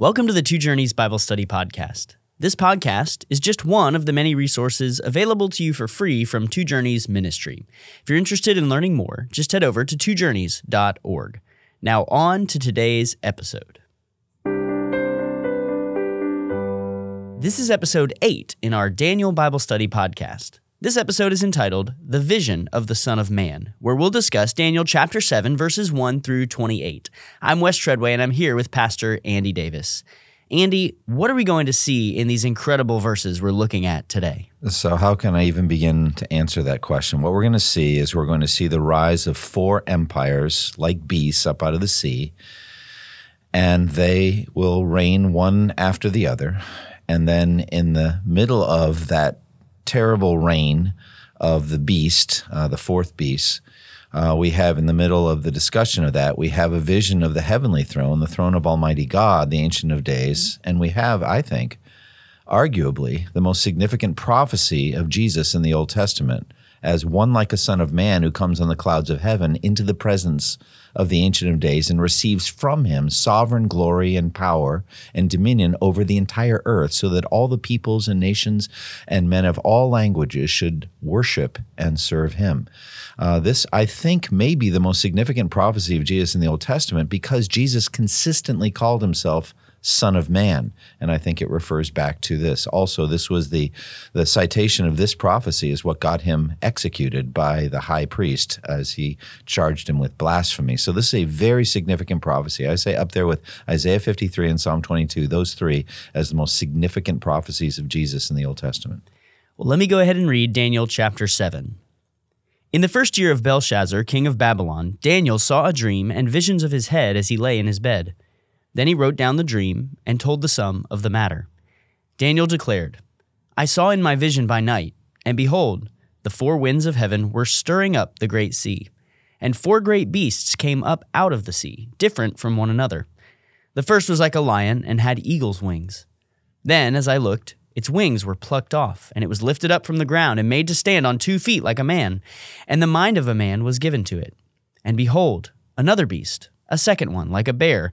Welcome to the Two Journeys Bible Study Podcast. This podcast is just one of the many resources available to you for free from Two Journeys Ministry. If you're interested in learning more, just head over to twojourneys.org. Now, on to today's episode. This is episode 8 in our Daniel Bible Study podcast. This episode is entitled The Vision of the Son of Man, where we'll discuss Daniel chapter 7, verses 1 through 28. I'm Wes Treadway, and I'm here with Pastor Andy Davis. Andy, what are we going to see in these incredible verses we're looking at today? So, how can I even begin to answer that question? What we're going to see is we're going to see the rise of four empires like beasts up out of the sea, and they will reign one after the other. And then in the middle of that terrible reign of the beast, uh, the fourth beast, uh, we have in the middle of the discussion of that, we have a vision of the heavenly throne, the throne of Almighty God, the Ancient of Days. And we have, I think, arguably the most significant prophecy of Jesus in the Old Testament as one like a son of man who comes on the clouds of heaven into the presence of the Ancient of Days and receives from him sovereign glory and power and dominion over the entire earth, so that all the peoples and nations and men of all languages should worship and serve him. Uh, this, I think, may be the most significant prophecy of Jesus in the Old Testament because Jesus consistently called himself Son of Man. And I think it refers back to this. Also, this was the, the citation of this prophecy is what got him executed by the high priest as he charged him with blasphemy. So this is a very significant prophecy. I say up there with Isaiah 53 and Psalm 22, those three as the most significant prophecies of Jesus in the Old Testament. Well, let me go ahead and read Daniel chapter 7. In the first year of Belshazzar, king of Babylon, Daniel saw a dream and visions of his head as he lay in his bed. Then he wrote down the dream and told the sum of the matter. Daniel declared, I saw in my vision by night, and behold, the four winds of heaven were stirring up the great sea, and four great beasts came up out of the sea, different from one another. The first was like a lion and had eagle's wings. Then, as I looked, its wings were plucked off, and it was lifted up from the ground and made to stand on two feet like a man, and the mind of a man was given to it. And behold, another beast, a second one, like a bear,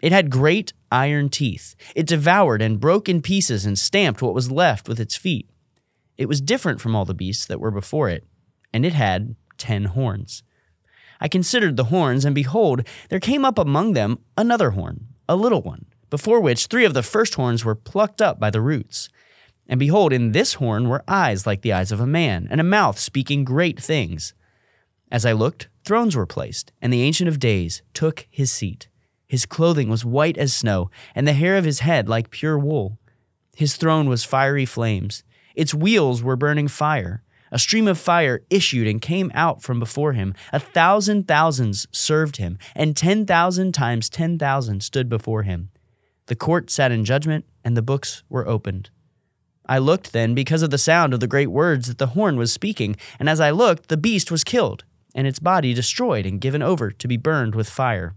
It had great iron teeth. It devoured and broke in pieces and stamped what was left with its feet. It was different from all the beasts that were before it, and it had ten horns. I considered the horns, and behold, there came up among them another horn, a little one, before which three of the first horns were plucked up by the roots. And behold, in this horn were eyes like the eyes of a man, and a mouth speaking great things. As I looked, thrones were placed, and the Ancient of Days took his seat. His clothing was white as snow, and the hair of his head like pure wool. His throne was fiery flames. Its wheels were burning fire. A stream of fire issued and came out from before him. A thousand thousands served him, and ten thousand times ten thousand stood before him. The court sat in judgment, and the books were opened. I looked then because of the sound of the great words that the horn was speaking, and as I looked, the beast was killed, and its body destroyed and given over to be burned with fire.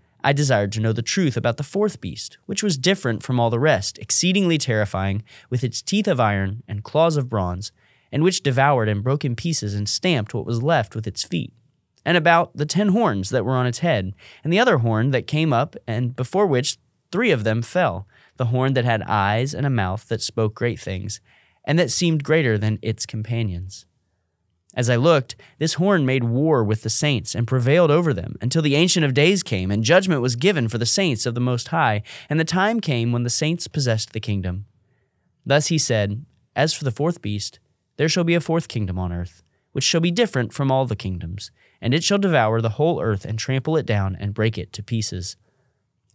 I desired to know the truth about the fourth beast, which was different from all the rest, exceedingly terrifying, with its teeth of iron and claws of bronze, and which devoured and broke in pieces and stamped what was left with its feet. and about the ten horns that were on its head, and the other horn that came up, and before which three of them fell the horn that had eyes and a mouth that spoke great things, and that seemed greater than its companions. As I looked, this horn made war with the saints and prevailed over them until the Ancient of Days came, and judgment was given for the saints of the Most High, and the time came when the saints possessed the kingdom. Thus he said, As for the fourth beast, there shall be a fourth kingdom on earth, which shall be different from all the kingdoms, and it shall devour the whole earth and trample it down and break it to pieces.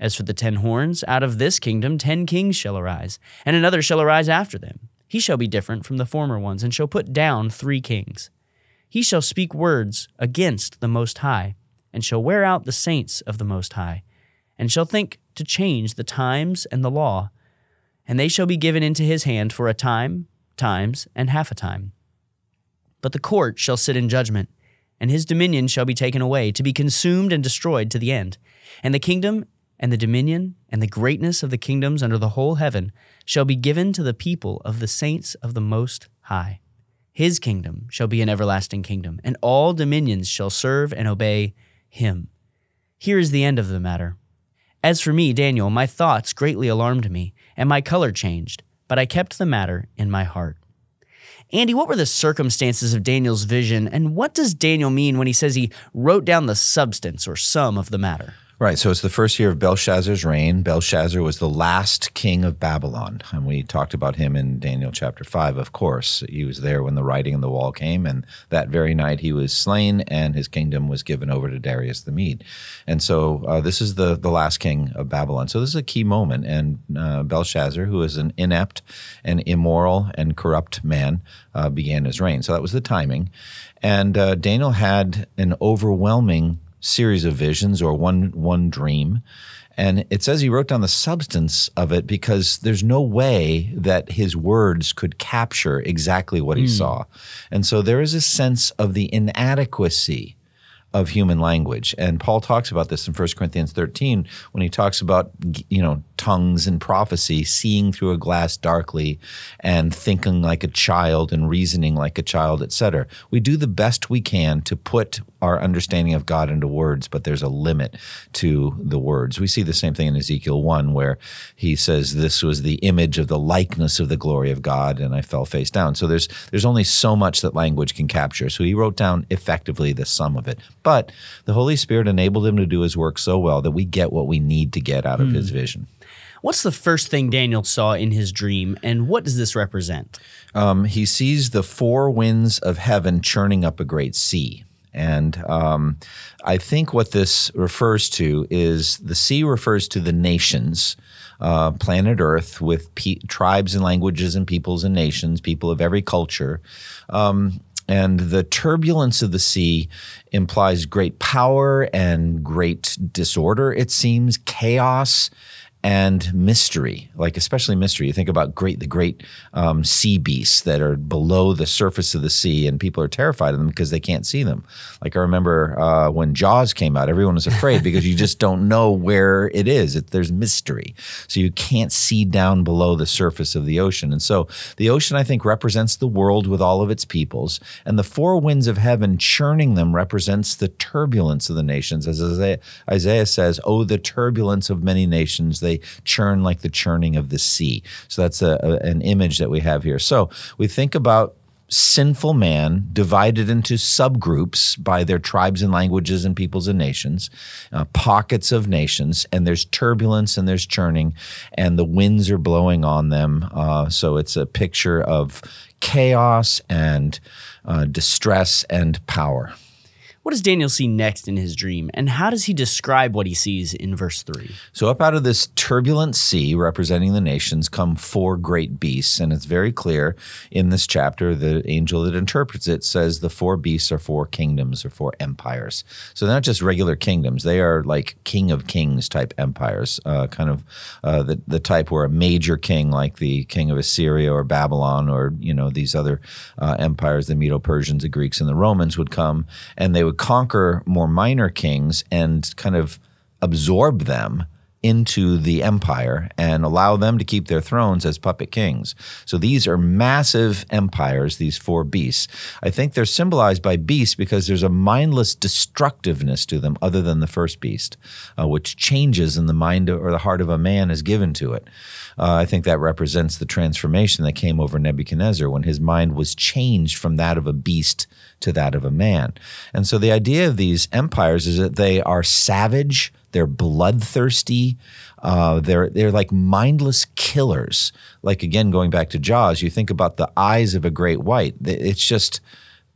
As for the ten horns, out of this kingdom ten kings shall arise, and another shall arise after them. He shall be different from the former ones, and shall put down three kings. He shall speak words against the Most High, and shall wear out the saints of the Most High, and shall think to change the times and the law. And they shall be given into his hand for a time, times, and half a time. But the court shall sit in judgment, and his dominion shall be taken away, to be consumed and destroyed to the end. And the kingdom and the dominion and the greatness of the kingdoms under the whole heaven shall be given to the people of the saints of the Most High. His kingdom shall be an everlasting kingdom, and all dominions shall serve and obey him. Here is the end of the matter. As for me, Daniel, my thoughts greatly alarmed me, and my color changed, but I kept the matter in my heart. Andy, what were the circumstances of Daniel's vision, and what does Daniel mean when he says he wrote down the substance or sum of the matter? Right. So it's the first year of Belshazzar's reign. Belshazzar was the last king of Babylon. And we talked about him in Daniel chapter 5, of course. He was there when the writing on the wall came. And that very night he was slain and his kingdom was given over to Darius the Mede. And so uh, this is the, the last king of Babylon. So this is a key moment. And uh, Belshazzar, who is an inept and immoral and corrupt man, uh, began his reign. So that was the timing. And uh, Daniel had an overwhelming series of visions or one one dream. And it says he wrote down the substance of it because there's no way that his words could capture exactly what he mm. saw. And so there is a sense of the inadequacy of human language. And Paul talks about this in 1 Corinthians 13 when he talks about, you know, tongues and prophecy, seeing through a glass darkly and thinking like a child and reasoning like a child, etc. We do the best we can to put our understanding of God into words, but there's a limit to the words. We see the same thing in Ezekiel 1 where he says this was the image of the likeness of the glory of God and I fell face down. So there's there's only so much that language can capture. So he wrote down effectively the sum of it. But the Holy Spirit enabled him to do his work so well that we get what we need to get out of his hmm. vision. What's the first thing Daniel saw in his dream, and what does this represent? Um, he sees the four winds of heaven churning up a great sea. And um, I think what this refers to is the sea refers to the nations, uh, planet Earth, with pe- tribes and languages and peoples and nations, people of every culture. Um, and the turbulence of the sea implies great power and great disorder, it seems, chaos and mystery, like especially mystery. You think about great the great um, sea beasts that are below the surface of the sea, and people are terrified of them because they can't see them. Like I remember uh, when Jaws came out, everyone was afraid because you just don't know where it is. It, there's mystery, so you can't see down below the surface of the ocean. And so the ocean, I think, represents the world with all of its peoples, and the four winds of heaven churning them represents the turbulence of the nations, as Isaiah, Isaiah says, "Oh, the turbulence of many nations." They churn like the churning of the sea. So that's a, a, an image that we have here. So we think about sinful man divided into subgroups by their tribes and languages and peoples and nations, uh, pockets of nations, and there's turbulence and there's churning, and the winds are blowing on them. Uh, so it's a picture of chaos and uh, distress and power. What does Daniel see next in his dream, and how does he describe what he sees in verse 3? So, up out of this turbulent sea representing the nations come four great beasts, and it's very clear in this chapter, the angel that interprets it says the four beasts are four kingdoms or four empires. So, they're not just regular kingdoms, they are like king of kings type empires, uh, kind of uh, the, the type where a major king, like the king of Assyria or Babylon or you know these other uh, empires, the Medo Persians, the Greeks, and the Romans would come, and they would conquer more minor kings and kind of absorb them into the empire and allow them to keep their thrones as puppet kings. So these are massive empires, these four beasts. I think they're symbolized by beasts because there's a mindless destructiveness to them other than the first beast, uh, which changes in the mind or the heart of a man is given to it. Uh, I think that represents the transformation that came over Nebuchadnezzar when his mind was changed from that of a beast to that of a man. And so the idea of these empires is that they are savage, they're bloodthirsty, uh, they're they're like mindless killers. Like again, going back to Jaws, you think about the eyes of a great white. It's just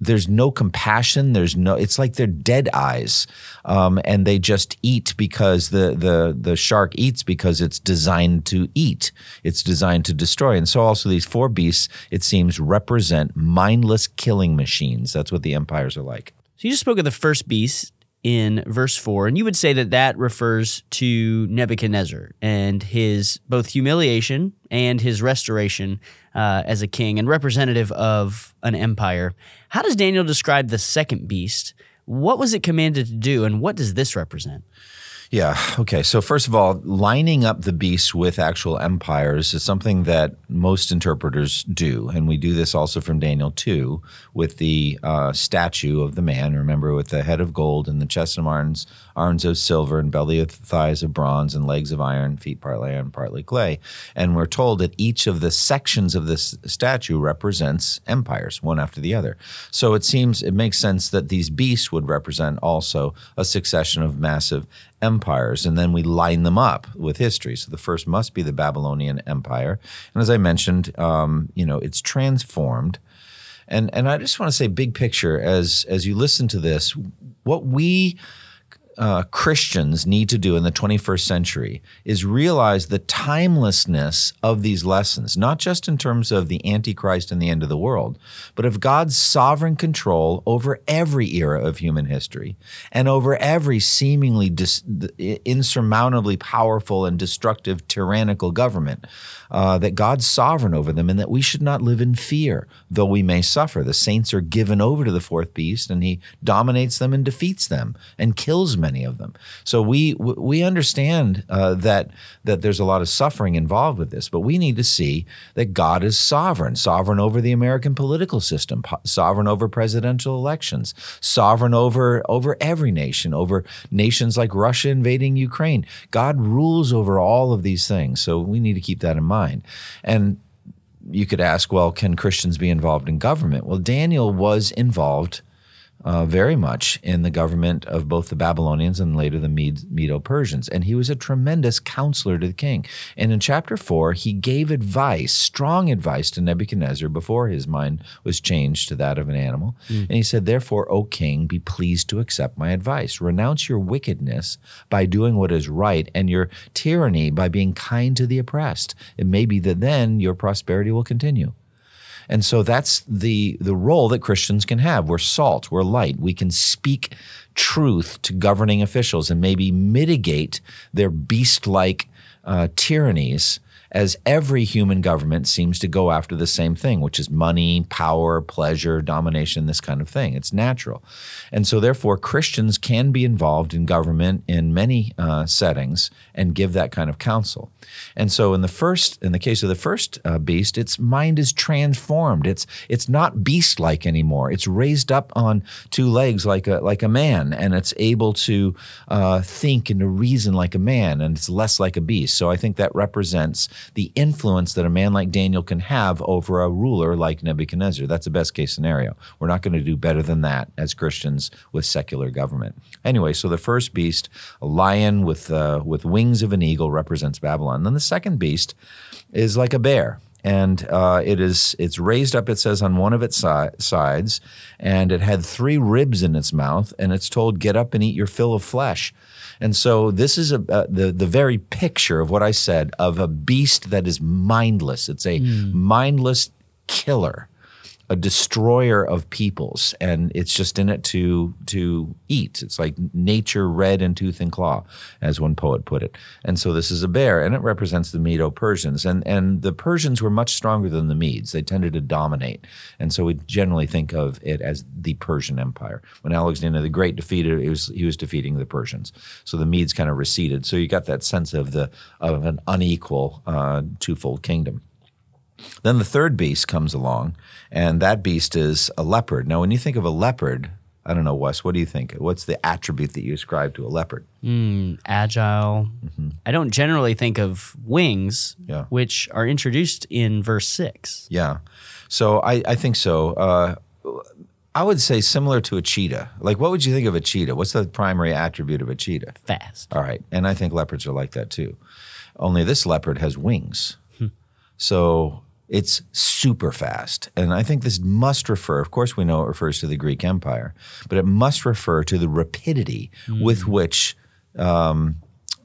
there's no compassion. There's no. It's like they're dead eyes, um, and they just eat because the the the shark eats because it's designed to eat. It's designed to destroy. And so also these four beasts, it seems, represent mindless killing machines. That's what the empires are like. So you just spoke of the first beast in verse 4 and you would say that that refers to Nebuchadnezzar and his both humiliation and his restoration uh, as a king and representative of an empire. How does Daniel describe the second beast? What was it commanded to do, and what does this represent? Yeah. Okay. So, first of all, lining up the beasts with actual empires is something that most interpreters do. And we do this also from Daniel 2 with the uh, statue of the man, remember, with the head of gold and the chest of arms, arms of silver and belly of thighs of bronze and legs of iron, feet partly iron, partly clay. And we're told that each of the sections of this statue represents empires, one after the other. So, it seems, it makes sense that these beasts would represent also a succession of massive empires, and then we line them up with history. So the first must be the Babylonian Empire, and as I mentioned, um, you know, it's transformed. And and I just want to say, big picture, as as you listen to this, what we uh, Christians need to do in the 21st century is realize the timelessness of these lessons, not just in terms of the Antichrist and the end of the world, but of God's sovereign control over every era of human history and over every seemingly dis- insurmountably powerful and destructive tyrannical government. Uh, that God's sovereign over them and that we should not live in fear, though we may suffer. The saints are given over to the fourth beast and he dominates them and defeats them and kills many of them. So we we understand uh, that that there's a lot of suffering involved with this, but we need to see that God is sovereign, sovereign over the American political system, sovereign over presidential elections, sovereign over over every nation, over nations like Russia invading Ukraine. God rules over all of these things. So we need to keep that in mind mind. And you could ask, well, can Christians be involved in government? Well, Daniel was involved uh, very much in the government of both the Babylonians and later the Medo Persians. And he was a tremendous counselor to the king. And in chapter four, he gave advice, strong advice to Nebuchadnezzar before his mind was changed to that of an animal. Mm. And he said, Therefore, O king, be pleased to accept my advice. Renounce your wickedness by doing what is right and your tyranny by being kind to the oppressed. It may be that then your prosperity will continue. And so that's the the role that Christians can have. We're salt, we're light. We can speak truth to governing officials and maybe mitigate their beast-like uh, tyrannies as every human government seems to go after the same thing, which is money, power, pleasure, domination, this kind of thing. It's natural. And so, therefore, Christians can be involved in government in many uh, settings and give that kind of counsel. And so, in the first, in the case of the first uh, beast, its mind is transformed. It's it's not beast-like anymore. It's raised up on two legs like a like a man, and it's able to uh, think and to reason like a man, and it's less like a beast. So, I think that represents the influence that a man like Daniel can have over a ruler like Nebuchadnezzar. That's the best case scenario. We're not going to do better than that as Christians with secular government. Anyway, so the first beast, a lion with uh, with wings of an eagle, represents Babylon. Then the second beast is like a bear and uh, it is it's raised up. It says on one of its si- sides, and it had three ribs in its mouth, and it's told, "Get up and eat your fill of flesh." And so this is a, uh, the the very picture of what I said of a beast that is mindless. It's a mm. mindless killer. A destroyer of peoples, and it's just in it to to eat. It's like nature red in tooth and claw, as one poet put it. And so this is a bear, and it represents the Medo-Persians, and and the Persians were much stronger than the Medes. They tended to dominate, and so we generally think of it as the Persian Empire. When Alexander the Great defeated, it was he was defeating the Persians. So the Medes kind of receded. So you got that sense of the of an unequal uh, twofold kingdom. Then the third beast comes along, and that beast is a leopard. Now, when you think of a leopard, I don't know, Wes, what do you think? What's the attribute that you ascribe to a leopard? Hmm, agile. Mm-hmm. I don't generally think of wings, Yeah. which are introduced in verse 6. Yeah. So I, I think so. Uh, I would say similar to a cheetah. Like, what would you think of a cheetah? What's the primary attribute of a cheetah? Fast. All right. And I think leopards are like that too. Only this leopard has wings. Hmm. So it's super fast. And I think this must refer, of course, we know it refers to the Greek Empire, but it must refer to the rapidity with which um,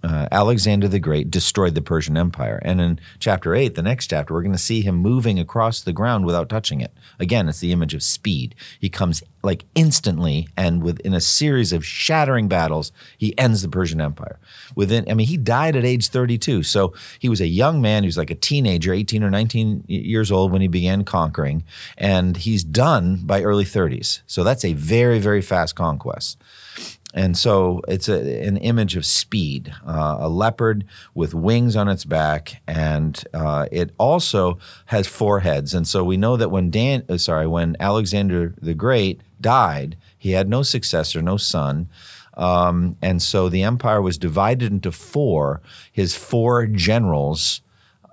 uh, Alexander the Great destroyed the Persian Empire. And in chapter 8, the next chapter, we're going to see him moving across the ground without touching it. Again, it's the image of speed. He comes like instantly and within a series of shattering battles, he ends the Persian Empire. Within, I mean, he died at age 32. So he was a young man. He was like a teenager, 18 or 19 years old when he began conquering. And he's done by early 30s. So that's a very, very fast conquest. And so it's a, an image of speed, uh, a leopard with wings on its back, and uh, it also has four heads. And so we know that when Dan, uh, sorry, when Alexander the Great died, he had no successor, no son. Um, and so the empire was divided into four. His four generals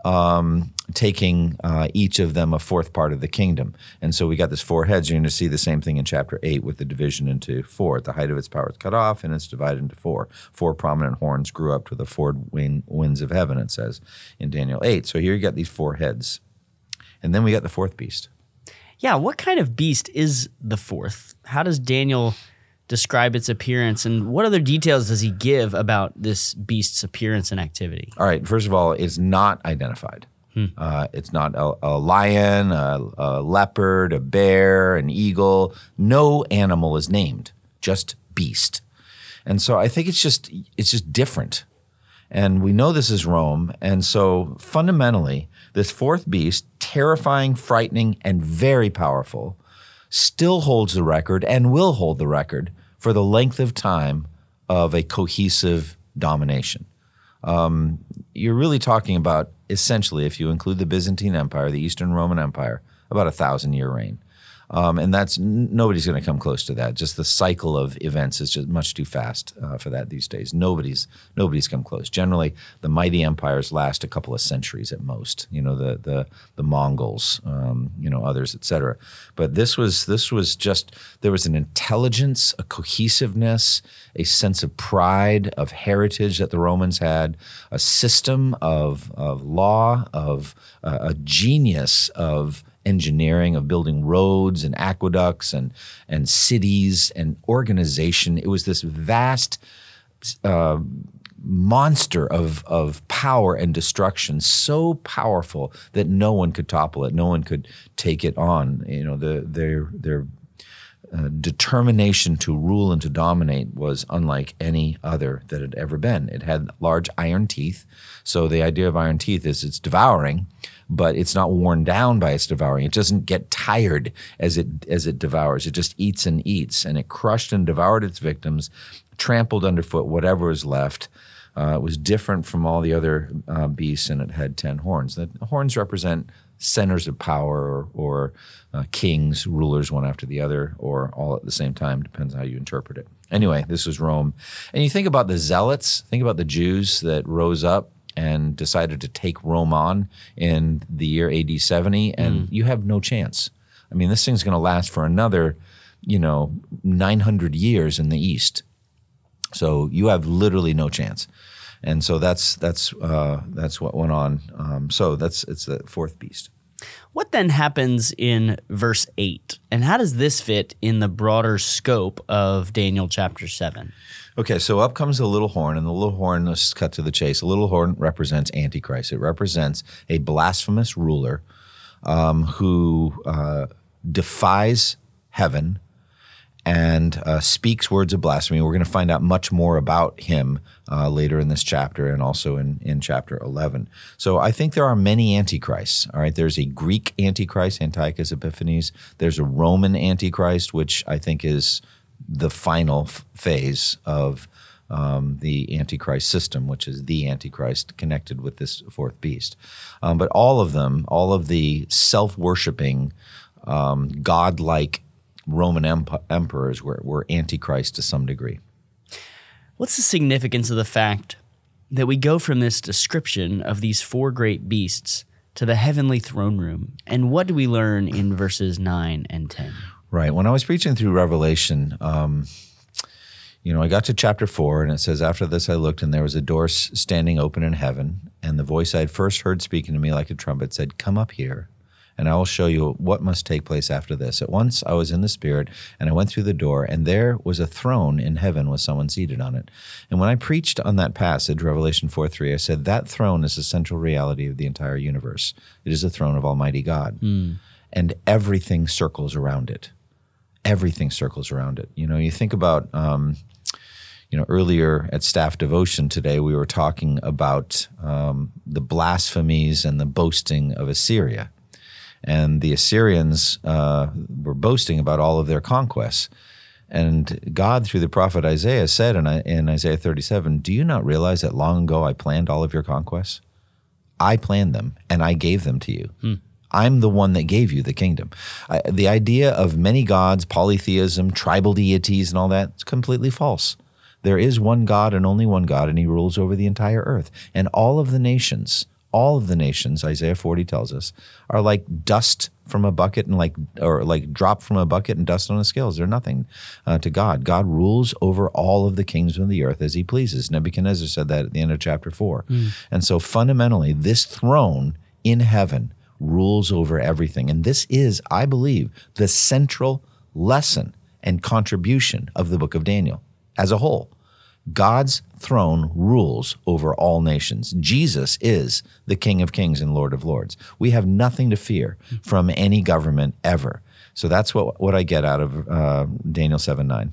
um, taking uh, each of them a fourth part of the kingdom. And so we got this four heads. You're going to see the same thing in chapter eight with the division into four. At the height of its power, it's cut off, and it's divided into four. Four prominent horns grew up to the four wing, winds of heaven, it says in Daniel 8. So here you got these four heads. And then we got the fourth beast. Yeah, what kind of beast is the fourth? How does Daniel describe its appearance and what other details does he give about this beast's appearance and activity? All right. First of all, it's not identified. Uh, it's not a, a lion, a, a leopard, a bear, an eagle. No animal is named. Just beast. And so I think it's just it's just different. And we know this is Rome. And so fundamentally, this fourth beast, terrifying, frightening, and very powerful, still holds the record and will hold the record for the length of time of a cohesive domination. Um, you're really talking about essentially, if you include the Byzantine Empire, the Eastern Roman Empire, about a thousand year reign. Um, and that's nobody's going to come close to that. Just the cycle of events is just much too fast uh, for that these days. Nobody's nobody's come close. Generally, the mighty empires last a couple of centuries at most. You know, the the the Mongols, um, you know, others, etc. But this was this was just there was an intelligence, a cohesiveness, a sense of pride, of heritage that the Romans had, a system of of law, of uh, a genius of engineering of building roads and aqueducts and and cities and organization. It was this vast uh, monster of of power and destruction, so powerful that no one could topple it, no one could take it on. You know, the their their uh, determination to rule and to dominate was unlike any other that had ever been. It had large iron teeth. So the idea of iron teeth is it's devouring, but it's not worn down by its devouring. It doesn't get tired as it as it devours. It just eats and eats, and it crushed and devoured its victims, trampled underfoot whatever was left. Uh, it was different from all the other uh, beasts, and it had ten horns. The horns represent centers of power or, or uh, kings, rulers, one after the other, or all at the same time. Depends how you interpret it. Anyway, this was Rome. And you think about the zealots, think about the Jews that rose up and decided to take Rome on in the year AD 70, and you have no chance. I mean, this thing's going to last for another, you know, 900 years in the East. So you have literally no chance. And so that's that's uh, that's what went on. Um, so that's it's the fourth beast. What then happens in verse 8? And how does this fit in the broader scope of Daniel chapter 7? Okay, so up comes the little horn, and the little horn, let's cut to the chase. The little horn represents Antichrist. It represents a blasphemous ruler um, who uh, defies heaven and uh, speaks words of blasphemy. We're going to find out much more about him uh, later in this chapter and also in, in chapter 11. So I think there are many antichrists. All right, there's a Greek antichrist, Antiochus Epiphanes. There's a Roman antichrist, which I think is the final f- phase of um, the Antichrist system, which is the Antichrist connected with this fourth beast. Um, but all of them, all of the self worshiping, um, godlike Roman emp- emperors were, were Antichrist to some degree. What's the significance of the fact that we go from this description of these four great beasts to the heavenly throne room? And what do we learn in verses 9 and 10? Right. When I was preaching through Revelation, um, you know, I got to chapter four, and it says, After this I looked, and there was a door standing open in heaven. And the voice I had first heard speaking to me like a trumpet said, Come up here, and I will show you what must take place after this. At once I was in the Spirit, and I went through the door, and there was a throne in heaven with someone seated on it. And when I preached on that passage, Revelation 4 3, I said, That throne is the central reality of the entire universe. It is the throne of Almighty God. Mm. And everything circles around it. Everything circles around it. You know, you think about. Um, you know, earlier at staff devotion today, we were talking about um, the blasphemies and the boasting of Assyria. And the Assyrians uh, were boasting about all of their conquests. And God, through the prophet Isaiah, said in, in Isaiah 37, Do you not realize that long ago I planned all of your conquests? I planned them and I gave them to you. Hmm. I'm the one that gave you the kingdom. I, the idea of many gods, polytheism, tribal deities, and all that is completely false. There is one God and only one God, and he rules over the entire earth. And all of the nations, all of the nations, Isaiah 40 tells us, are like dust from a bucket and like, or like drop from a bucket and dust on the scales. They're nothing uh, to God. God rules over all of the kings of the earth as he pleases. Nebuchadnezzar said that at the end of chapter four. Mm. And so fundamentally, this throne in heaven rules over everything. And this is, I believe, the central lesson and contribution of the book of Daniel as a whole. God's throne rules over all nations. Jesus is the King of Kings and Lord of Lords. We have nothing to fear from any government ever. So that's what, what I get out of uh, Daniel 7 9.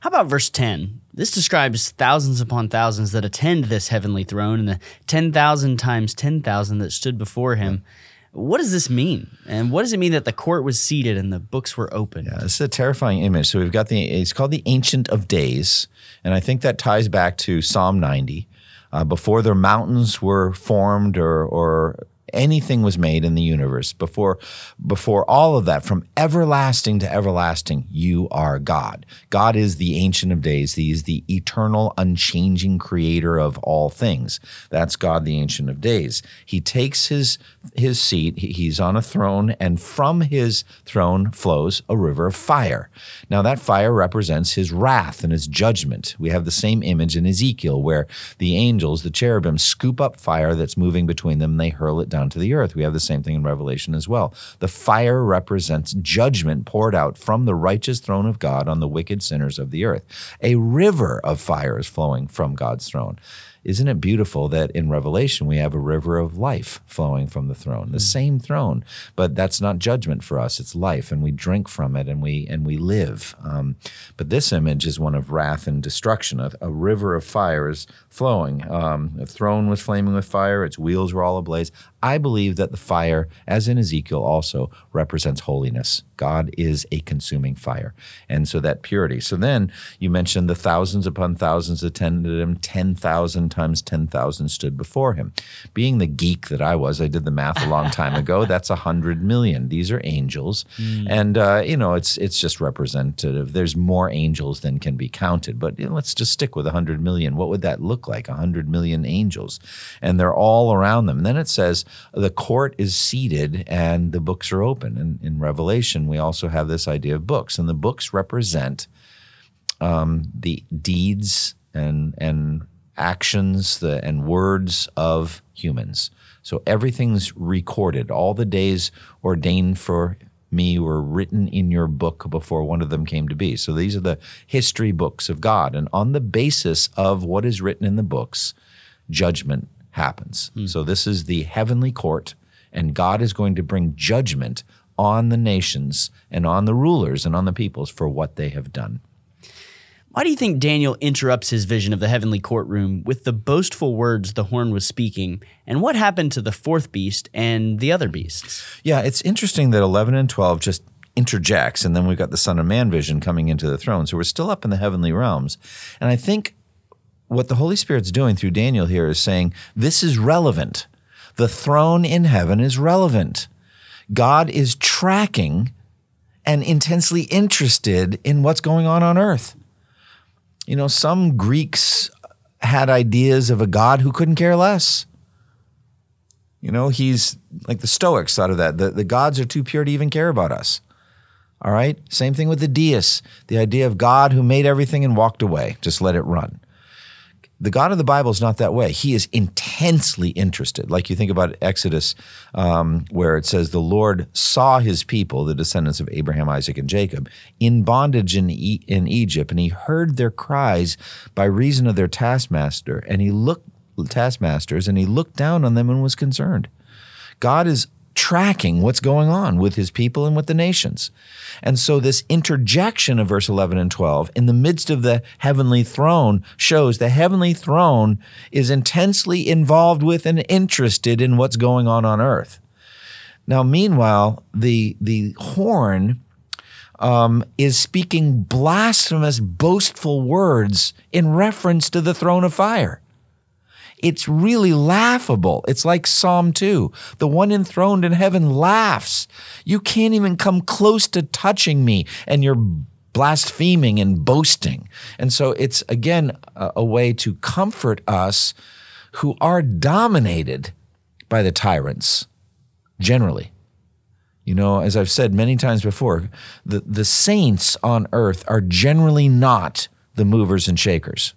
How about verse 10? This describes thousands upon thousands that attend this heavenly throne and the 10,000 times 10,000 that stood before him. Yeah what does this mean? And what does it mean that the court was seated and the books were open? Yeah, this is a terrifying image. So we've got the, it's called the Ancient of Days. And I think that ties back to Psalm 90. Uh, before their mountains were formed or, or anything was made in the universe before before all of that from everlasting to everlasting you are god. God is the ancient of days. He is the eternal unchanging creator of all things. That's god the ancient of days. He takes his his seat. He's on a throne and from his throne flows a river of fire. Now that fire represents his wrath and his judgment. We have the same image in ezekiel where the angels the cherubim scoop up fire that's moving between them and they hurl it down down to the earth. We have the same thing in Revelation as well. The fire represents judgment poured out from the righteous throne of God on the wicked sinners of the earth. A river of fire is flowing from God's throne. Isn't it beautiful that in Revelation we have a river of life flowing from the throne, the mm. same throne, but that's not judgment for us; it's life, and we drink from it, and we and we live. Um, but this image is one of wrath and destruction. A, a river of fire is flowing. Um, the throne was flaming with fire; its wheels were all ablaze. I believe that the fire, as in Ezekiel, also represents holiness. God is a consuming fire. And so that purity. So then you mentioned the thousands upon thousands attended him, 10,000 times 10,000 stood before him. Being the geek that I was, I did the math a long time ago. That's 100 million. These are angels. Mm. And, uh, you know, it's, it's just representative. There's more angels than can be counted. But you know, let's just stick with 100 million. What would that look like? 100 million angels. And they're all around them. And then it says the court is seated and the books are open. And in Revelation, we also have this idea of books, and the books represent um, the deeds and and actions the, and words of humans. So everything's recorded. All the days ordained for me were written in your book before one of them came to be. So these are the history books of God. And on the basis of what is written in the books, judgment happens. Hmm. So this is the heavenly court, and God is going to bring judgment on the nations and on the rulers and on the peoples for what they have done. Why do you think Daniel interrupts his vision of the heavenly courtroom with the boastful words the horn was speaking? And what happened to the fourth beast and the other beasts? Yeah, it's interesting that 11 and 12 just interjects, and then we've got the Son of Man vision coming into the throne. So we're still up in the heavenly realms. And I think what the Holy Spirit's doing through Daniel here is saying this is relevant. The throne in heaven is relevant. God is tracking and intensely interested in what's going on on earth. You know, some Greeks had ideas of a God who couldn't care less. You know, he's like the Stoics thought of that. The, the gods are too pure to even care about us. All right? Same thing with the deists, the idea of God who made everything and walked away, just let it run. The God of the Bible is not that way. He is intensely interested. Like you think about Exodus, um, where it says, The Lord saw his people, the descendants of Abraham, Isaac, and Jacob, in bondage in, e- in Egypt, and he heard their cries by reason of their taskmaster, and he looked taskmasters, and he looked down on them and was concerned. God is tracking what's going on with his people and with the nations. And so this interjection of verse 11 and 12 in the midst of the heavenly throne shows the heavenly throne is intensely involved with and interested in what's going on on earth. Now, meanwhile, the, the horn um, is speaking blasphemous, boastful words in reference to the throne of fire. It's really laughable. It's like Psalm 2. The one enthroned in heaven laughs. You can't even come close to touching me, and you're blaspheming and boasting. And so it's, again, a, a way to comfort us who are dominated by the tyrants, generally. You know, as I've said many times before, the, the saints on earth are generally not the movers and shakers,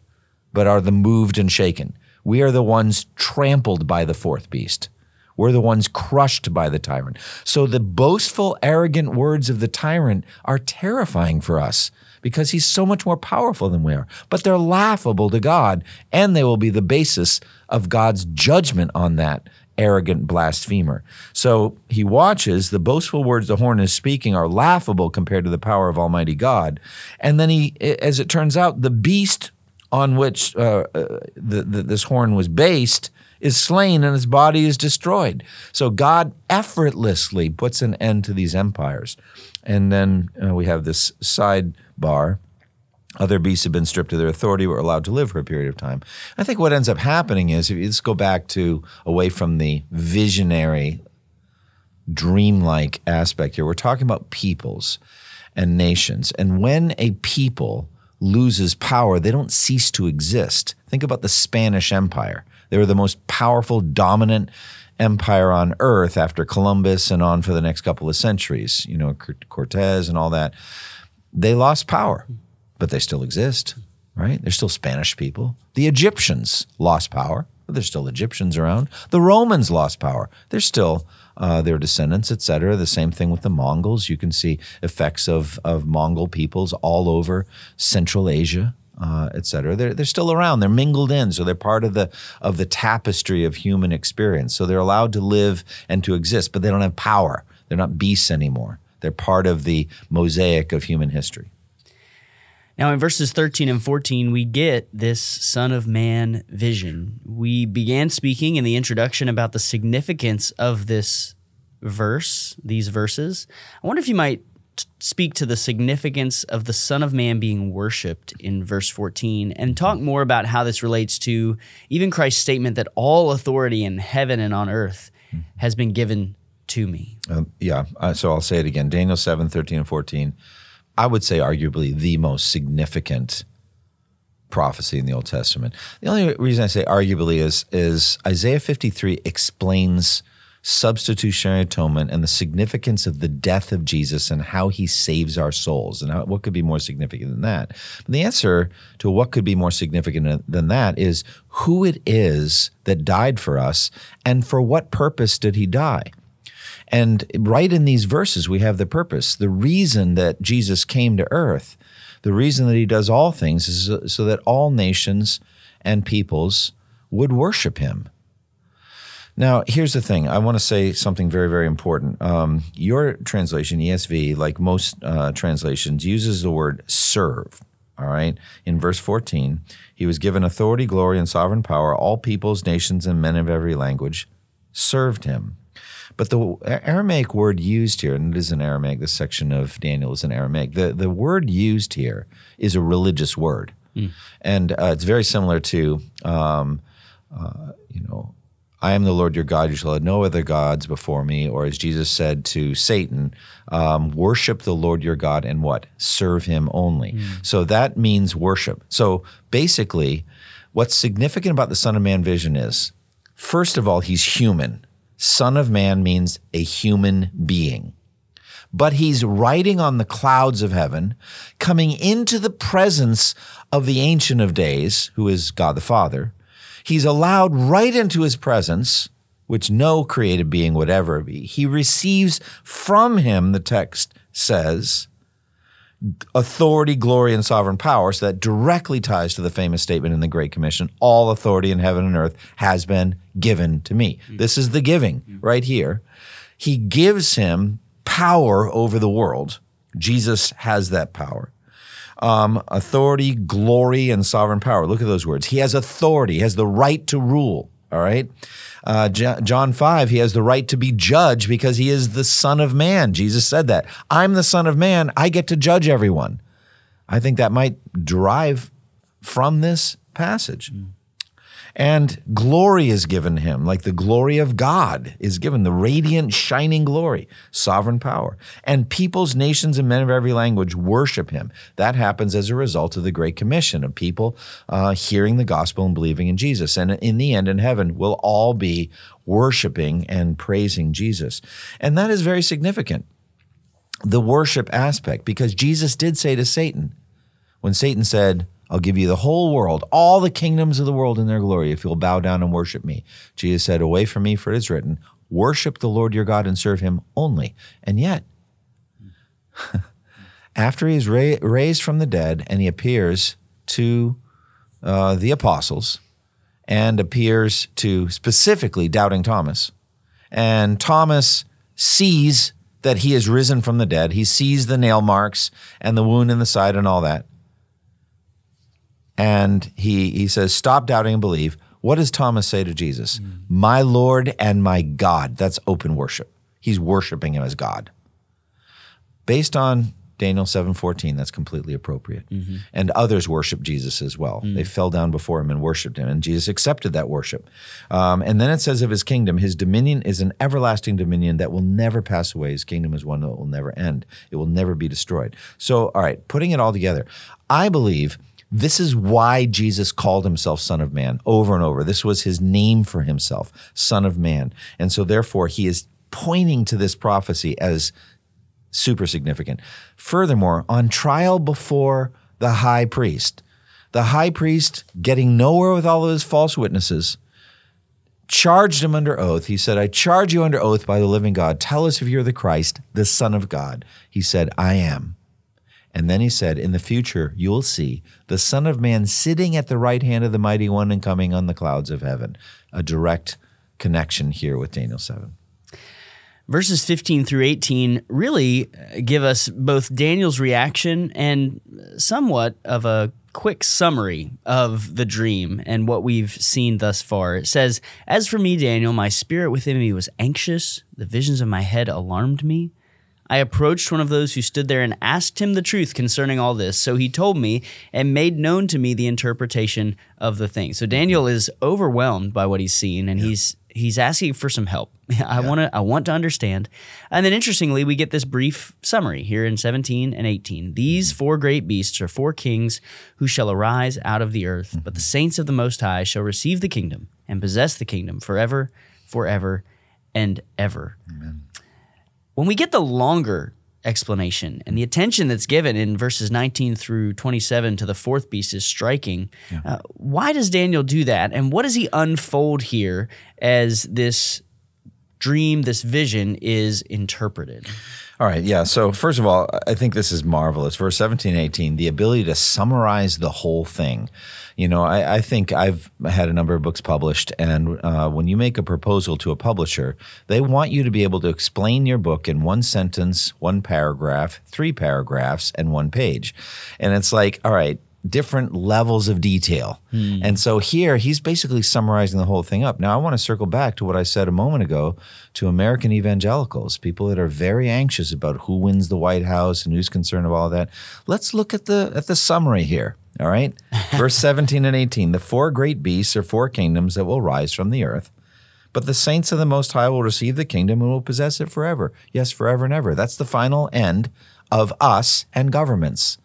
but are the moved and shaken. We are the ones trampled by the fourth beast. We're the ones crushed by the tyrant. So the boastful, arrogant words of the tyrant are terrifying for us because he's so much more powerful than we are. But they're laughable to God, and they will be the basis of God's judgment on that arrogant blasphemer. So he watches the boastful words the horn is speaking are laughable compared to the power of Almighty God. And then he, as it turns out, the beast on which uh, uh, the, the, this horn was based is slain and his body is destroyed. So God effortlessly puts an end to these empires. And then uh, we have this sidebar. Other beasts have been stripped of their authority, were allowed to live for a period of time. I think what ends up happening is, if you just go back to away from the visionary, dreamlike aspect here, we're talking about peoples and nations. And when a people loses power, they don't cease to exist. Think about the Spanish Empire. They were the most powerful, dominant empire on earth after Columbus and on for the next couple of centuries, you know, Cortez and all that. They lost power, but they still exist, right? They're still Spanish people. The Egyptians lost power, but there's still Egyptians around. The Romans lost power. They're still uh, their descendants, etc. The same thing with the Mongols. You can see effects of, of Mongol peoples all over Central Asia. Uh, et cetera. They're, they're still around. They're mingled in, so they're part of the of the tapestry of human experience. So they're allowed to live and to exist, but they don't have power. They're not beasts anymore. They're part of the mosaic of human history. Now, in verses 13 and 14, we get this Son of Man vision. We began speaking in the introduction about the significance of this verse, these verses. I wonder if you might speak to the significance of the Son of Man being worshiped in verse 14 and talk more about how this relates to even Christ's statement that all authority in heaven and on earth has been given to me. Um, yeah, uh, so I'll say it again Daniel 7 13 and 14 I would say, arguably the most significant prophecy in the Old Testament. The only reason I say arguably is is Isaiah 53 explains substitutionary atonement and the significance of the death of Jesus and how he saves our souls. And how, what could be more significant than that? The answer to what could be more significant than that is who it is that died for us and for what purpose did he die? And right in these verses, we have the purpose. The reason that Jesus came to earth, the reason that he does all things is so that all nations and peoples would worship him. Now, here's the thing. I want to say something very, very important. Um, your translation, ESV, like most uh, translations, uses the word serve. All right. In verse 14, he was given authority, glory, and sovereign power. All peoples, nations, and men of every language served him. But the Aramaic word used here, and it is in Aramaic, this section of Daniel is in Aramaic, the, the word used here is a religious word. Mm. And uh, it's very similar to, um, uh, you know, I am the Lord your God. You shall have no other gods before me. Or as Jesus said to Satan, um, worship the Lord your God and what? Serve him only. Mm. So that means worship. So basically, what's significant about the Son of Man vision is first of all, he's human. Son of Man means a human being. But he's riding on the clouds of heaven, coming into the presence of the Ancient of Days, who is God the Father He's allowed right into his presence, which no created being would ever be. He receives from him, the text says, authority, glory, and sovereign power. So that directly ties to the famous statement in the Great Commission all authority in heaven and earth has been given to me. Mm-hmm. This is the giving mm-hmm. right here. He gives him power over the world. Jesus has that power um, authority, glory, and sovereign power. Look at those words. He has authority, he has the right to rule. All right. Uh, John 5, he has the right to be judged because he is the Son of Man. Jesus said that. I'm the Son of Man. I get to judge everyone. I think that might derive from this passage. Mm. And glory is given him, like the glory of God is given, the radiant, shining glory, sovereign power. And peoples, nations, and men of every language worship him. That happens as a result of the Great Commission of people uh, hearing the gospel and believing in Jesus. And in the end, in heaven, we'll all be worshiping and praising Jesus. And that is very significant, the worship aspect, because Jesus did say to Satan, when Satan said, I'll give you the whole world, all the kingdoms of the world in their glory, if you'll bow down and worship me. Jesus said, Away from me, for it is written, Worship the Lord your God and serve him only. And yet, after he is ra- raised from the dead and he appears to uh, the apostles and appears to specifically doubting Thomas, and Thomas sees that he is risen from the dead, he sees the nail marks and the wound in the side and all that and he he says, "Stop doubting and believe." What does Thomas say to Jesus? Mm. My Lord and my God. That's open worship. He's worshiping him as God. Based on Daniel 7:14, that's completely appropriate. Mm-hmm. And others worship Jesus as well. Mm. They fell down before him and worshiped him, and Jesus accepted that worship. Um, and then it says of his kingdom, his dominion is an everlasting dominion that will never pass away. His kingdom is one that will never end. It will never be destroyed. So, all right, putting it all together, I believe – this is why Jesus called himself Son of Man over and over. This was his name for himself, Son of Man. And so, therefore, he is pointing to this prophecy as super significant. Furthermore, on trial before the high priest, the high priest, getting nowhere with all of his false witnesses, charged him under oath. He said, I charge you under oath by the living God. Tell us if you're the Christ, the Son of God. He said, I am. And then he said, In the future, you'll see the Son of Man sitting at the right hand of the Mighty One and coming on the clouds of heaven. A direct connection here with Daniel 7. Verses 15 through 18 really uh, give us both Daniel's reaction and somewhat of a quick summary of the dream and what we've seen thus far. It says, As for me, Daniel, my spirit within me was anxious. The visions of my head alarmed me. I approached one of those who stood there and asked him the truth concerning all this. So he told me and made known to me the interpretation of the thing. So Daniel is overwhelmed by what he's seen and yeah. he's he's asking for some help. I yeah. want to I want to understand. And then interestingly, we get this brief summary here in 17 and 18. These mm-hmm. four great beasts are four kings who shall arise out of the earth, mm-hmm. but the saints of the most high shall receive the kingdom and possess the kingdom forever, forever and ever. Amen. When we get the longer explanation and the attention that's given in verses 19 through 27 to the fourth beast is striking. Yeah. Uh, why does Daniel do that? And what does he unfold here as this dream, this vision is interpreted. All right, yeah. So first of all, I think this is marvelous. Verse 17, 18, the ability to summarize the whole thing. You know, I, I think I've had a number of books published, and uh, when you make a proposal to a publisher, they want you to be able to explain your book in one sentence, one paragraph, three paragraphs, and one page. And it's like, all right, different levels of detail. Hmm. And so here he's basically summarizing the whole thing up. Now I want to circle back to what I said a moment ago to American evangelicals, people that are very anxious about who wins the White House and who's concerned about all that. Let's look at the at the summary here. All right. Verse 17 and 18. The four great beasts are four kingdoms that will rise from the earth. But the saints of the Most High will receive the kingdom and will possess it forever. Yes, forever and ever. That's the final end of us and governments.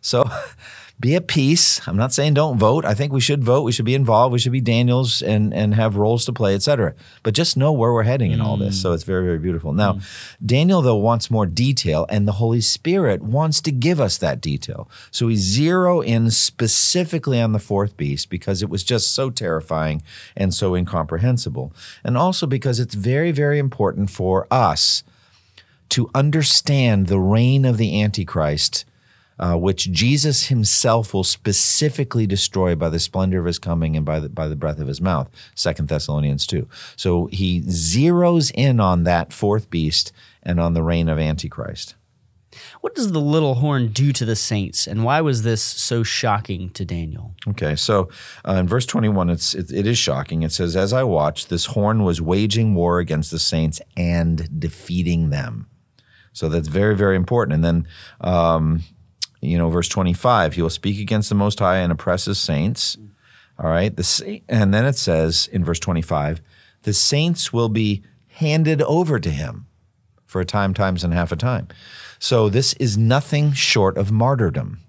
So be at peace. I'm not saying don't vote. I think we should vote. We should be involved. We should be Daniels and, and have roles to play, etc. But just know where we're heading in all this. So it's very, very beautiful. Now, mm. Daniel, though, wants more detail, and the Holy Spirit wants to give us that detail. So we zero in specifically on the fourth beast because it was just so terrifying and so incomprehensible. And also because it's very, very important for us to understand the reign of the Antichrist uh, which Jesus himself will specifically destroy by the splendor of his coming and by the, by the breath of his mouth. Second Thessalonians 2. So he zeroes in on that fourth beast and on the reign of Antichrist. What does the little horn do to the saints, and why was this so shocking to Daniel? Okay, so uh, in verse 21, it's, it, it is shocking. It says, As I watched, this horn was waging war against the saints and defeating them. So that's very, very important. And then um, you know, verse 25, he will speak against the Most High and oppress his saints. All right. The, and then it says in verse 25, the saints will be handed over to him for a time, times, and half a time. So this is nothing short of martyrdom.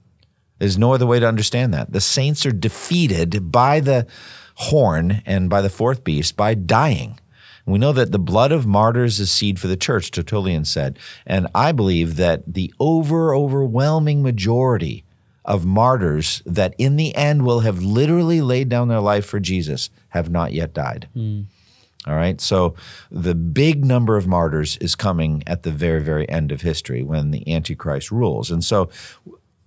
There's no other way to understand that. The saints are defeated by the horn and by the fourth beast by dying. We know that the blood of martyrs is seed for the church, Tertullian said. And I believe that the over overwhelming majority of martyrs that in the end will have literally laid down their life for Jesus have not yet died. Hmm. All right. So the big number of martyrs is coming at the very, very end of history when the Antichrist rules. And so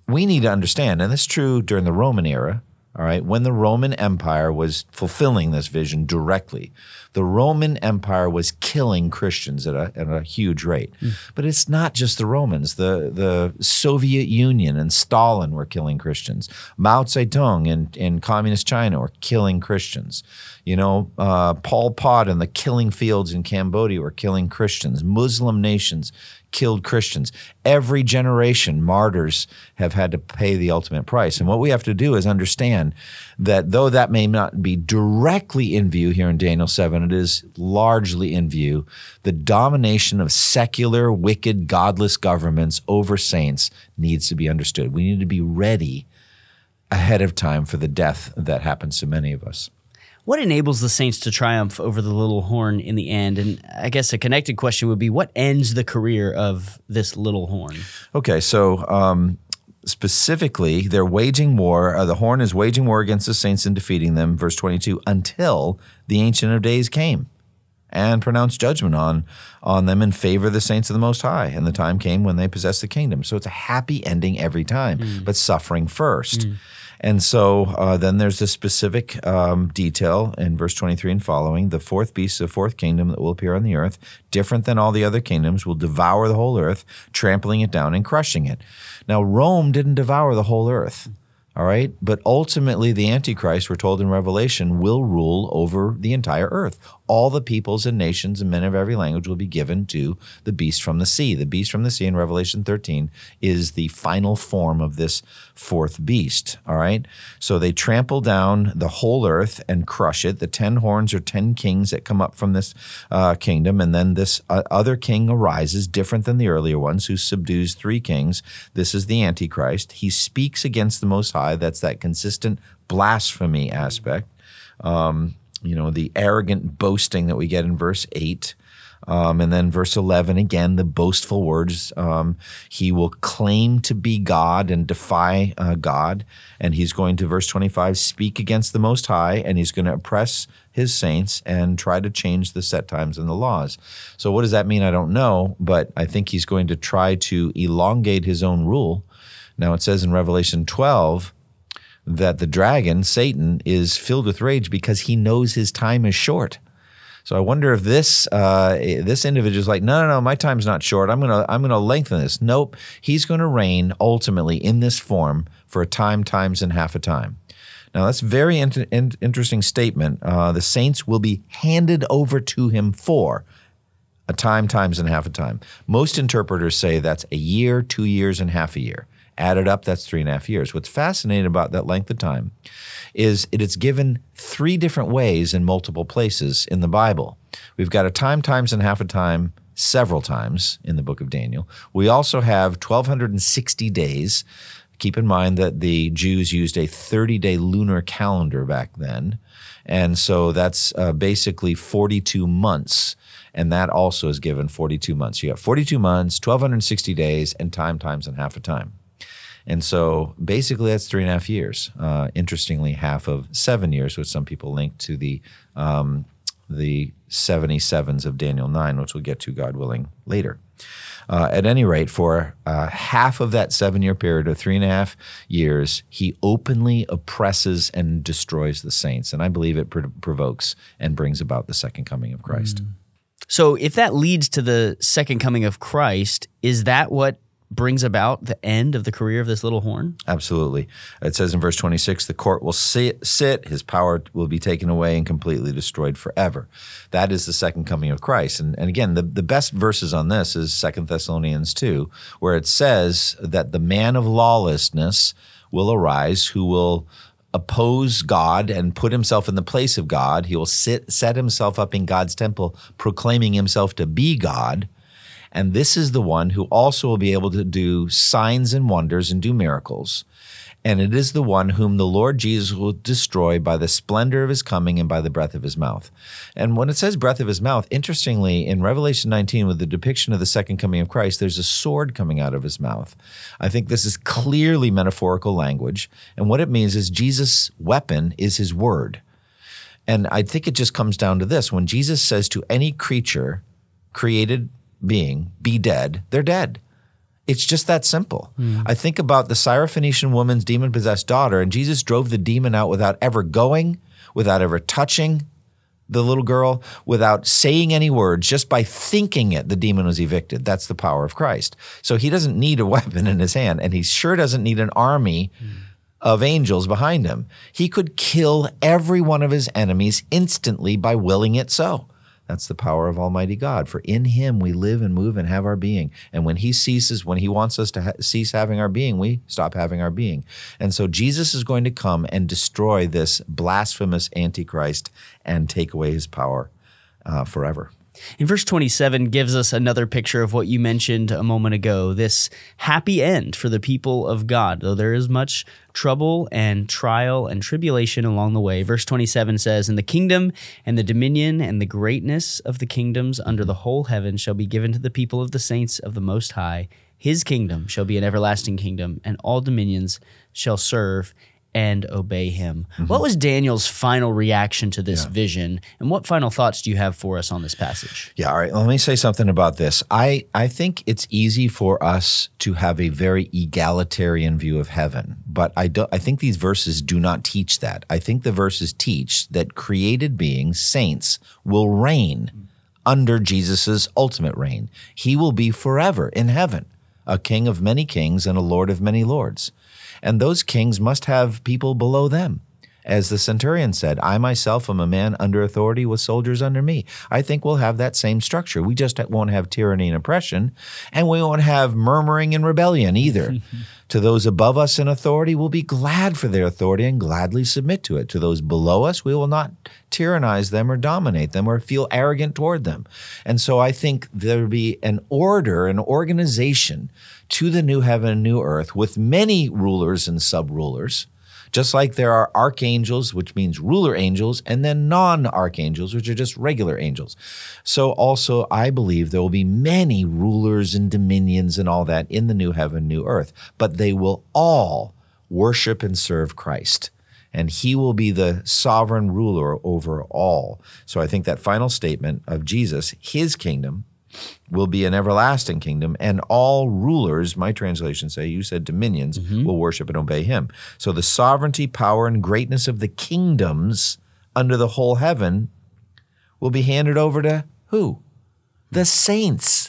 we need to understand, and this is true during the Roman era, all right, when the Roman Empire was fulfilling this vision directly, the Roman Empire was killing Christians at a, at a huge rate. Mm. But it's not just the Romans. The, the Soviet Union and Stalin were killing Christians. Mao Zedong in, in communist China were killing Christians. You know, uh, Pol Pot and the killing fields in Cambodia were killing Christians. Muslim nations killed Christians. Every generation, martyrs have had to pay the ultimate price. And what we have to do is understand that though that may not be directly in view here in Daniel 7, it is largely in view. The domination of secular, wicked, godless governments over saints needs to be understood. We need to be ready ahead of time for the death that happens to many of us. What enables the saints to triumph over the little horn in the end? And I guess a connected question would be what ends the career of this little horn? Okay, so um, specifically, they're waging war. Uh, the horn is waging war against the saints and defeating them, verse 22, until the Ancient of Days came and pronounced judgment on, on them in favor of the saints of the Most High. And the time came when they possessed the kingdom. So it's a happy ending every time, mm. but suffering first. Mm. And so uh, then there's this specific um, detail in verse 23 and following the fourth beast, the fourth kingdom that will appear on the earth, different than all the other kingdoms, will devour the whole earth, trampling it down and crushing it. Now, Rome didn't devour the whole earth. All right. But ultimately, the Antichrist, we're told in Revelation, will rule over the entire earth. All the peoples and nations and men of every language will be given to the beast from the sea. The beast from the sea in Revelation 13 is the final form of this fourth beast. All right. So they trample down the whole earth and crush it. The ten horns are ten kings that come up from this uh, kingdom. And then this uh, other king arises, different than the earlier ones, who subdues three kings. This is the Antichrist. He speaks against the Most High. That's that consistent blasphemy aspect. Um, you know, the arrogant boasting that we get in verse 8. Um, and then verse 11, again, the boastful words. Um, he will claim to be God and defy uh, God. And he's going to, verse 25, speak against the Most High, and he's going to oppress his saints and try to change the set times and the laws. So, what does that mean? I don't know, but I think he's going to try to elongate his own rule. Now, it says in Revelation 12, that the dragon, Satan, is filled with rage because he knows his time is short. So I wonder if this uh, this individual is like, no, no, no, my time's not short. I'm gonna I'm gonna lengthen this. Nope, he's going to reign ultimately in this form for a time, times, and half a time. Now that's very in- in- interesting statement. Uh, the saints will be handed over to him for a time, times, and half a time. Most interpreters say that's a year, two years, and half a year. Added up, that's three and a half years. What's fascinating about that length of time is it is given three different ways in multiple places in the Bible. We've got a time, times, and half a time several times in the book of Daniel. We also have 1,260 days. Keep in mind that the Jews used a 30 day lunar calendar back then. And so that's uh, basically 42 months. And that also is given 42 months. You have 42 months, 1,260 days, and time, times, and half a time. And so basically, that's three and a half years. Uh, interestingly, half of seven years, which some people link to the um, the 77s of Daniel 9, which we'll get to, God willing, later. Uh, at any rate, for uh, half of that seven year period, or three and a half years, he openly oppresses and destroys the saints. And I believe it pro- provokes and brings about the second coming of Christ. Mm. So, if that leads to the second coming of Christ, is that what brings about the end of the career of this little horn? Absolutely. It says in verse 26 the court will sit, sit, his power will be taken away and completely destroyed forever. That is the second coming of Christ. And, and again, the, the best verses on this is Second Thessalonians 2, where it says that the man of lawlessness will arise who will oppose God and put himself in the place of God. He will sit, set himself up in God's temple, proclaiming himself to be God and this is the one who also will be able to do signs and wonders and do miracles. And it is the one whom the Lord Jesus will destroy by the splendor of his coming and by the breath of his mouth. And when it says breath of his mouth, interestingly, in Revelation 19, with the depiction of the second coming of Christ, there's a sword coming out of his mouth. I think this is clearly metaphorical language. And what it means is Jesus' weapon is his word. And I think it just comes down to this when Jesus says to any creature created being be dead, they're dead. It's just that simple. Mm. I think about the Syrophoenician woman's demon possessed daughter, and Jesus drove the demon out without ever going, without ever touching the little girl, without saying any words, just by thinking it, the demon was evicted. That's the power of Christ. So he doesn't need a weapon in his hand, and he sure doesn't need an army. Mm. Of angels behind him. He could kill every one of his enemies instantly by willing it so. That's the power of Almighty God. For in Him we live and move and have our being. And when He ceases, when He wants us to ha- cease having our being, we stop having our being. And so Jesus is going to come and destroy this blasphemous Antichrist and take away His power uh, forever. In verse 27 gives us another picture of what you mentioned a moment ago this happy end for the people of God, though there is much trouble and trial and tribulation along the way. Verse 27 says, And the kingdom and the dominion and the greatness of the kingdoms under the whole heaven shall be given to the people of the saints of the Most High. His kingdom shall be an everlasting kingdom, and all dominions shall serve and obey him. Mm-hmm. What was Daniel's final reaction to this yeah. vision? And what final thoughts do you have for us on this passage? Yeah, all right. Let me say something about this. I, I think it's easy for us to have a very egalitarian view of heaven, but I, do, I think these verses do not teach that. I think the verses teach that created beings, saints, will reign under Jesus' ultimate reign. He will be forever in heaven, a king of many kings and a lord of many lords. And those kings must have people below them. As the centurion said, I myself am a man under authority with soldiers under me. I think we'll have that same structure. We just won't have tyranny and oppression, and we won't have murmuring and rebellion either. to those above us in authority, we'll be glad for their authority and gladly submit to it. To those below us, we will not tyrannize them or dominate them or feel arrogant toward them. And so I think there'll be an order, an organization to the new heaven and new earth with many rulers and sub rulers Just like there are archangels, which means ruler angels, and then non archangels, which are just regular angels. So also, I believe there will be many rulers and dominions and all that in the new heaven, new earth, but they will all worship and serve Christ and he will be the sovereign ruler over all. So I think that final statement of Jesus, his kingdom, will be an everlasting kingdom, and all rulers, my translation say, you said dominions, mm-hmm. will worship and obey him. So the sovereignty, power, and greatness of the kingdoms under the whole heaven will be handed over to who? The saints.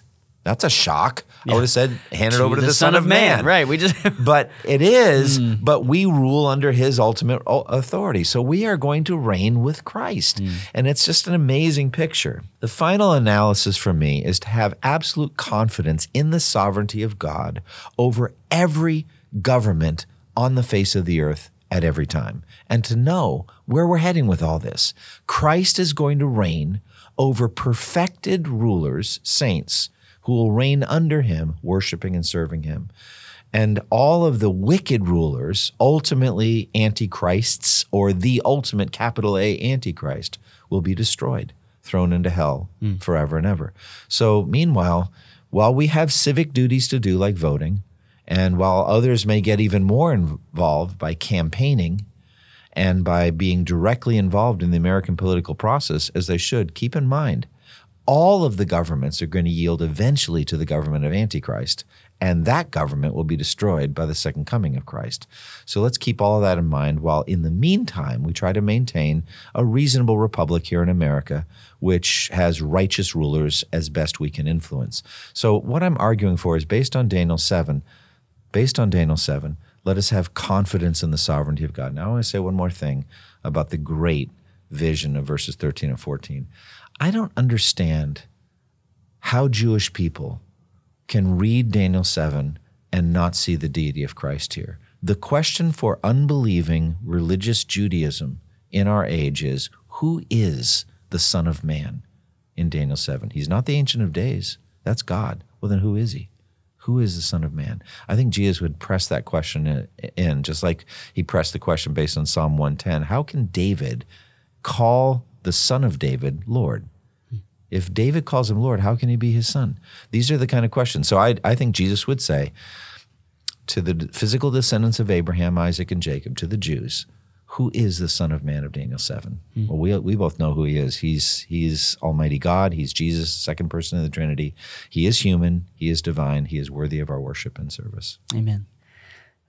That's a shock. Yeah. I would have said, hand it over to the, the Son, Son, of Man. man. Right. We just But it is, mm. but we rule under his ultimate authority. So we are going to reign with Christ. Mm. And it's just an amazing picture. The final analysis for me is to have absolute confidence in the sovereignty of God over every government on the face of the earth at every time and to know where we're heading with all this. Christ is going to reign over perfected rulers, saints who will reign under him, worshiping and serving him. And all of the wicked rulers, ultimately antichrists or the ultimate capital A antichrist, will be destroyed, thrown into hell mm. forever and ever. So, meanwhile, while we have civic duties to do, like voting, and while others may get even more involved by campaigning and by being directly involved in the American political process, as they should, keep in mind all of the governments are going to yield eventually to the government of Antichrist, and that government will be destroyed by the second coming of Christ. So let's keep all of that in mind while in the meantime we try to maintain a reasonable republic here in America, which has righteous rulers as best we can influence. So what I'm arguing for is based on Daniel 7, based on Daniel 7, let us have confidence in the sovereignty of God. Now I want to say one more thing about the great vision of verses 13 and 14. I don't understand how Jewish people can read Daniel 7 and not see the deity of Christ here. The question for unbelieving religious Judaism in our age is who is the Son of Man in Daniel 7? He's not the Ancient of Days. That's God. Well, then who is he? Who is the Son of Man? I think Jesus would press that question in, just like he pressed the question based on Psalm 110. How can David call the Son of David Lord? If David calls him Lord, how can he be his son? These are the kind of questions. So I, I think Jesus would say to the physical descendants of Abraham, Isaac, and Jacob, to the Jews, who is the Son of Man of Daniel 7? Mm-hmm. Well, we, we both know who he is. He's, he's Almighty God. He's Jesus, second person of the Trinity. He is human. He is divine. He is worthy of our worship and service. Amen.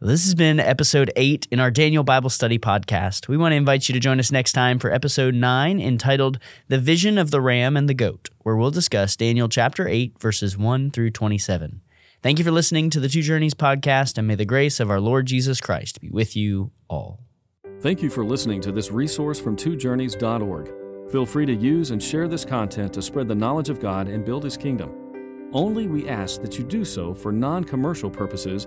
This has been episode eight in our Daniel Bible Study podcast. We want to invite you to join us next time for episode nine entitled The Vision of the Ram and the Goat, where we'll discuss Daniel chapter 8, verses 1 through 27. Thank you for listening to the Two Journeys podcast, and may the grace of our Lord Jesus Christ be with you all. Thank you for listening to this resource from twojourneys.org. Feel free to use and share this content to spread the knowledge of God and build His kingdom. Only we ask that you do so for non commercial purposes